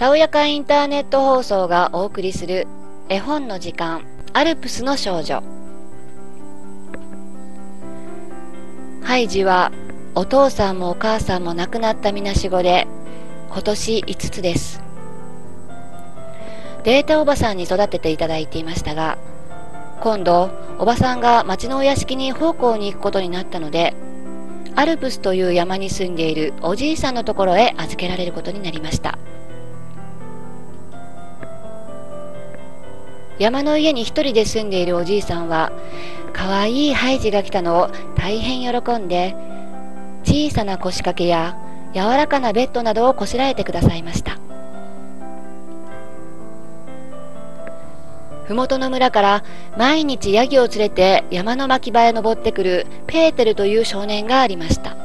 たおやかインターネット放送がお送りする絵本の時間アルプスの少女。ハイジはお父さんもお母さんも亡くなったみなしごで今年5つです。データおばさんに育てていただいていましたが今度おばさんが町のお屋敷に奉公に行くことになったのでアルプスという山に住んでいるおじいさんのところへ預けられることになりました。山の家に一人で住んでいるおじいさんはかわいいハイジが来たのを大変喜んで小さな腰掛けや柔らかなベッドなどをこしらえてくださいました。麓の村から毎日ヤギを連れて山の牧場へ登ってくるペーテルという少年がありました。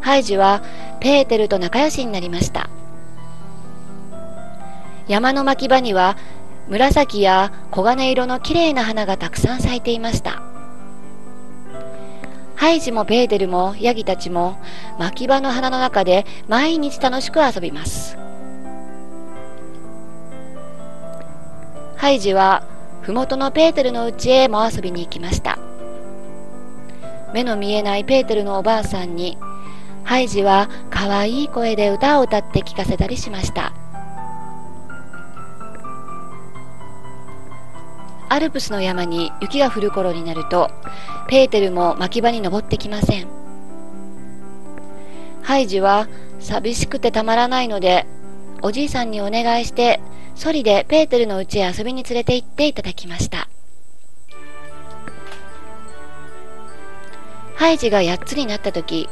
ハイジはペーテルと仲良しになりました。山の牧場には紫や黄金色のきれいな花がたくさん咲いていました。ハイジもペーテルもヤギたちも牧場の花の中で毎日楽しく遊びます。ハイジは麓のペーテルの家へも遊びに行きました。目の見えないペーテルのおばあさんにハイジはかわいい声で歌を歌って聞かせたりしました。アルプスの山に雪が降る頃になるとペーテルも牧場に登ってきません。ハイジは寂しくてたまらないのでおじいさんにお願いしてソリでペーテルの家へ遊びに連れて行っていただきました。ハイジが8つになった時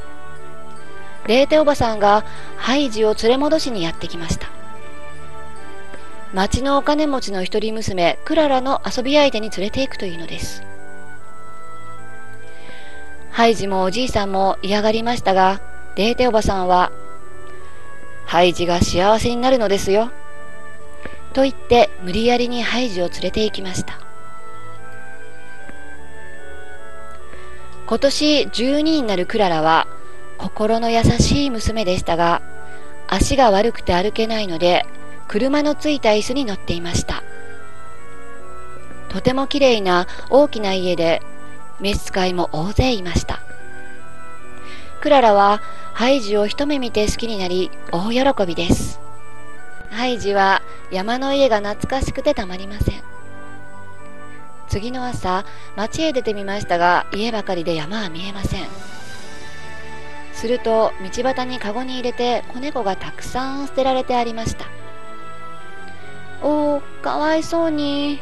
レーテおばさんがハイジを連れ戻しにやってきました。町のお金持ちの一人娘クララの遊び相手に連れて行くというのです。ハイジもおじいさんも嫌がりましたがレーテおばさんはハイジが幸せになるのですよと言って無理やりにハイジを連れて行きました。今年12になるクララは心の優しい娘でしたが足が悪くて歩けないので車のついた椅子に乗っていました。とてもきれいな大きな家で召使いも大勢いました。クララはハイジを一目見て好きになり大喜びです。ハイジは山の家が懐かしくてたまりません。次の朝町へ出てみましたが家ばかりで山は見えません。すると道端にカゴに入れて子猫がたくさん捨てられてありました。おーかわいそうに。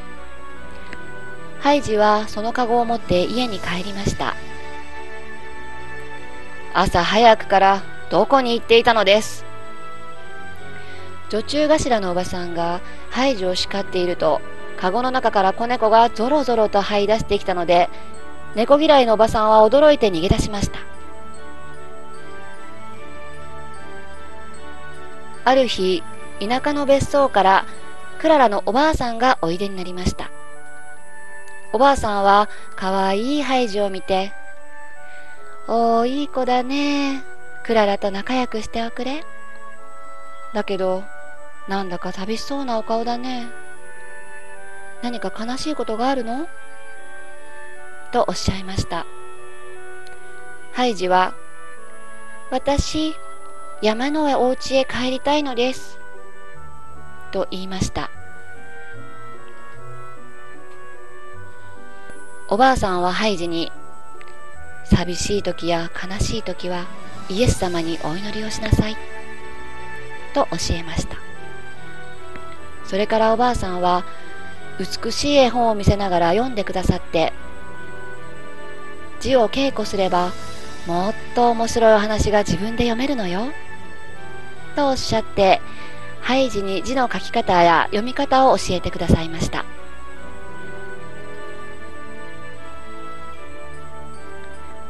ハイジはそのカゴを持って家に帰りました。朝早くからどこに行っていたのです。女中頭のおばさんがハイジを叱っているとカゴの中から子猫がぞろぞろと這い出してきたので猫嫌いのおばさんは驚いて逃げ出しました。ある日田舎の別荘からクララのおばあさんがおいでになりました。おばあさんはかわいいハイジを見て「おーいい子だね。クララと仲良くしておくれ」だけどなんだか寂しそうなお顔だね。何か悲しいことがあるの？とおっしゃいました。ハイジは私山のお家へ帰りたいのです。と言いました。おばあさんはハイジに寂しい時や悲しい時はイエス様にお祈りをしなさいと教えました。それからおばあさんは美しい絵本を見せながら読んでくださって字を稽古すればもっと面白いお話が自分で読めるのよとおっしゃってハイジに字の書き方や読み方を教えてくださいました。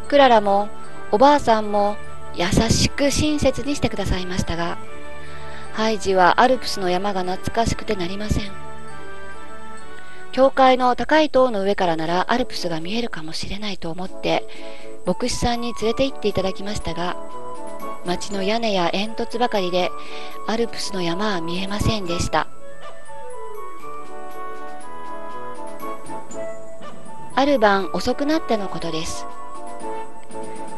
クララもおばあさんも優しく親切にしてくださいましたがハイジはアルプスの山が懐かしくてなりません。教会の高い塔の上からならアルプスが見えるかもしれないと思って牧師さんに連れて行っていただきましたが町の屋根や煙突ばかりでアルプスの山は見えませんでした。ある晩遅くなってのことです。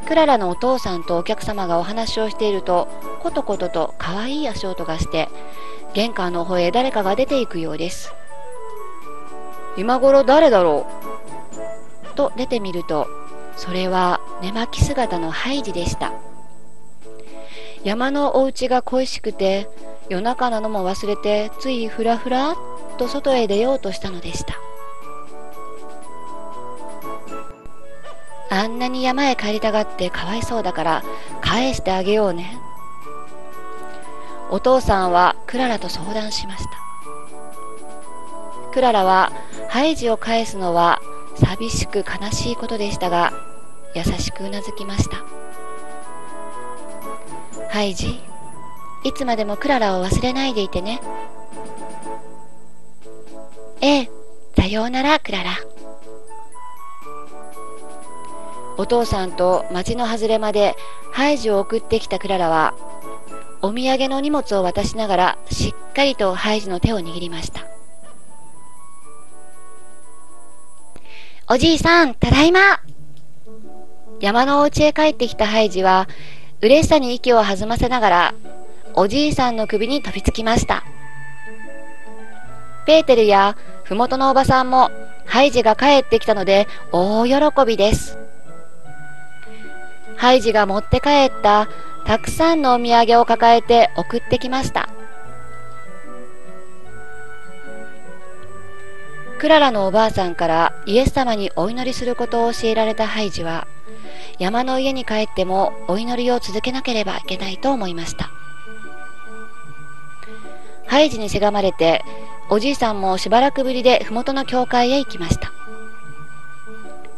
クララのお父さんとお客様がお話をしているとことことと可愛い足音がして玄関の方へ誰かが出ていくようです。今頃誰だろう？と出てみるとそれは寝巻き姿のハイジでした。山のお家が恋しくて夜中なのも忘れてついふらふらっと外へ出ようとしたのでした。あんなに山へ帰りたがってかわいそうだから返してあげようね。お父さんはクララと相談しました。クララはハイジを返すのは寂しく悲しいことでしたが優しくうなずきました。ハイジ。いつまでもクララを忘れないでいてね。ええさようならクララ。お父さんと町の外れまでハイジを送ってきたクララはお土産の荷物を渡しながらしっかりとハイジの手を握りました。おじいさん、ただいま。山のお家へ帰ってきたハイジは嬉しさに息を弾ませながら、おじいさんの首に飛びつきました。ペーテルやふもとのおばさんもハイジが帰ってきたので大喜びです。ハイジが持って帰ったたくさんのお土産を抱えて送ってきました。クララのおばあさんからイエス様にお祈りすることを教えられたハイジは、山の家に帰ってもお祈りを続けなければいけないと思いました。ハイジにせがまれて、おじいさんもしばらくぶりで麓の教会へ行きました。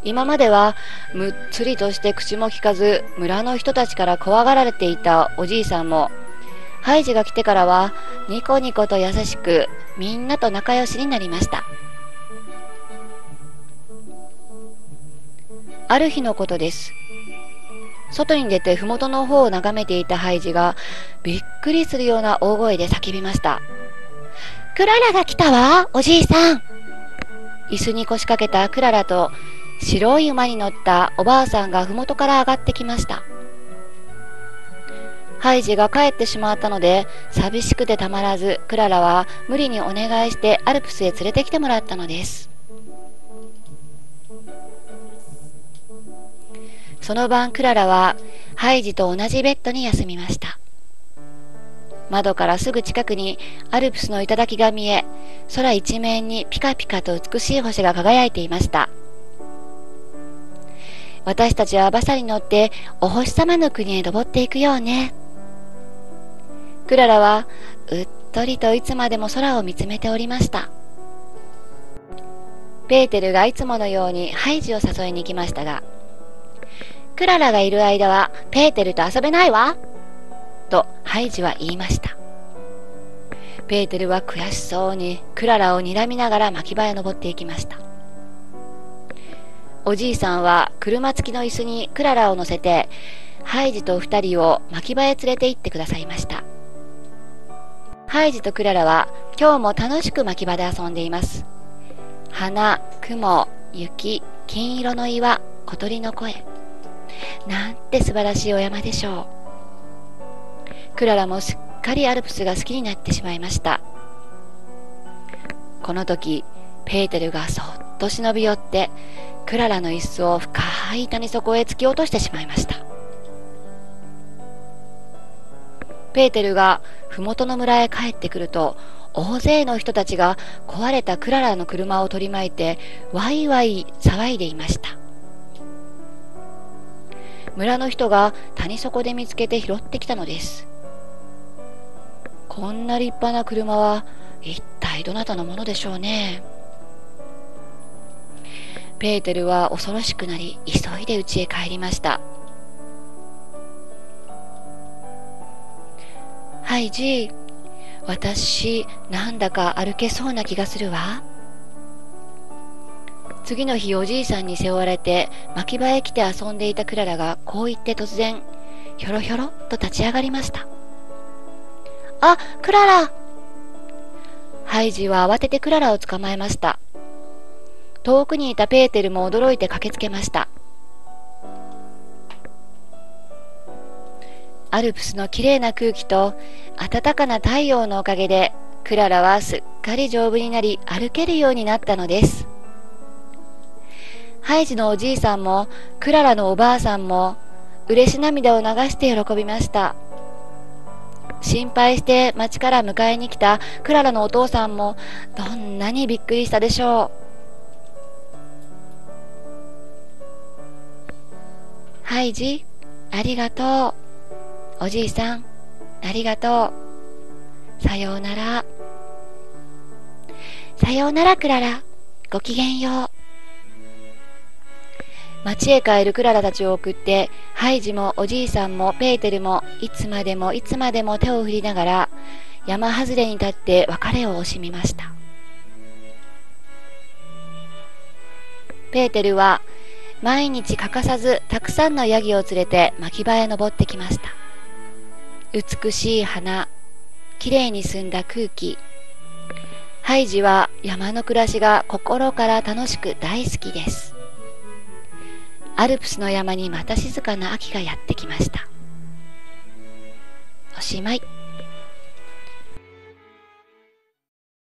今まではむっつりとして口も聞かず村の人たちから怖がられていたおじいさんもハイジが来てからはニコニコと優しくみんなと仲良しになりましたある日のことです外に出て麓の方を眺めていたハイジがびっくりするような大声で叫びました。クララが来たわ、おじいさん。椅子に腰掛けたクララと白い馬に乗ったおばあさんが麓から上がってきました。ハイジが帰ってしまったので寂しくてたまらずクララは無理にお願いしてアルプスへ連れてきてもらったのです。その晩クララはハイジと同じベッドに休みました。窓からすぐ近くにアルプスの頂が見え、空一面にピカピカと美しい星が輝いていました。私たちは馬車に乗ってお星様の国へ登っていくようね。クララはうっとりといつまでも空を見つめておりました。ペーテルがいつものようにハイジを誘いに行きましたが、クララがいる間はペーテルと遊べないわ。とハイジは言いました。ペーテルは悔しそうにクララを睨みながら巻き場へ登っていきました。おじいさんは車付きの椅子にクララを乗せてハイジと二人を巻き場へ連れて行ってくださいました。ハイジとクララは今日も楽しく巻き場で遊んでいます。花、雲、雪、金色の岩、小鳥の声。なんて素晴らしいお山でしょう。クララもすっかりアルプスが好きになってしまいました。この時、ペーテルがそっと忍び寄って、クララの椅子を深い谷底へ突き落としてしまいました。ペーテルが麓の村へ帰ってくると、大勢の人たちが壊れたクララの車を取り巻いて、ワイワイ騒いでいました。村の人が谷底で見つけて拾ってきたのです。こんな立派な車は一体どなたのものでしょうね。ペーテルは恐ろしくなり急いで家へ帰りました。はいじい、私なんだか歩けそうな気がするわ。次の日おじいさんに背負われて牧場へ来て遊んでいたクララがこう言って突然ひょろひょろと立ち上がりました。あ、クララハイジは慌ててクララを捕まえました。遠くにいたペーテルも驚いて駆けつけました。アルプスのきれいな空気と暖かな太陽のおかげでクララはすっかり丈夫になり歩けるようになったのです。ハイジのおじいさんもクララのおばあさんも嬉し涙を流して喜びました。心配して町から迎えに来たクララのお父さんもどんなにびっくりしたでしょう。ハイジ、ありがとう。おじいさん、ありがとう。さようなら。さようならクララ。ごきげんよう。町へ帰るクララたちを送って、ハイジもおじいさんもペーテルもいつまでもいつまでも手を振りながら山外れに立って別れを惜しみました。ペーテルは毎日欠かさずたくさんのヤギを連れて牧場へ登ってきました。美しい花、きれいに澄んだ空気、ハイジは山の暮らしが心から楽しく大好きです。アルプスの山にまた静かな秋がやってきました。おしまい。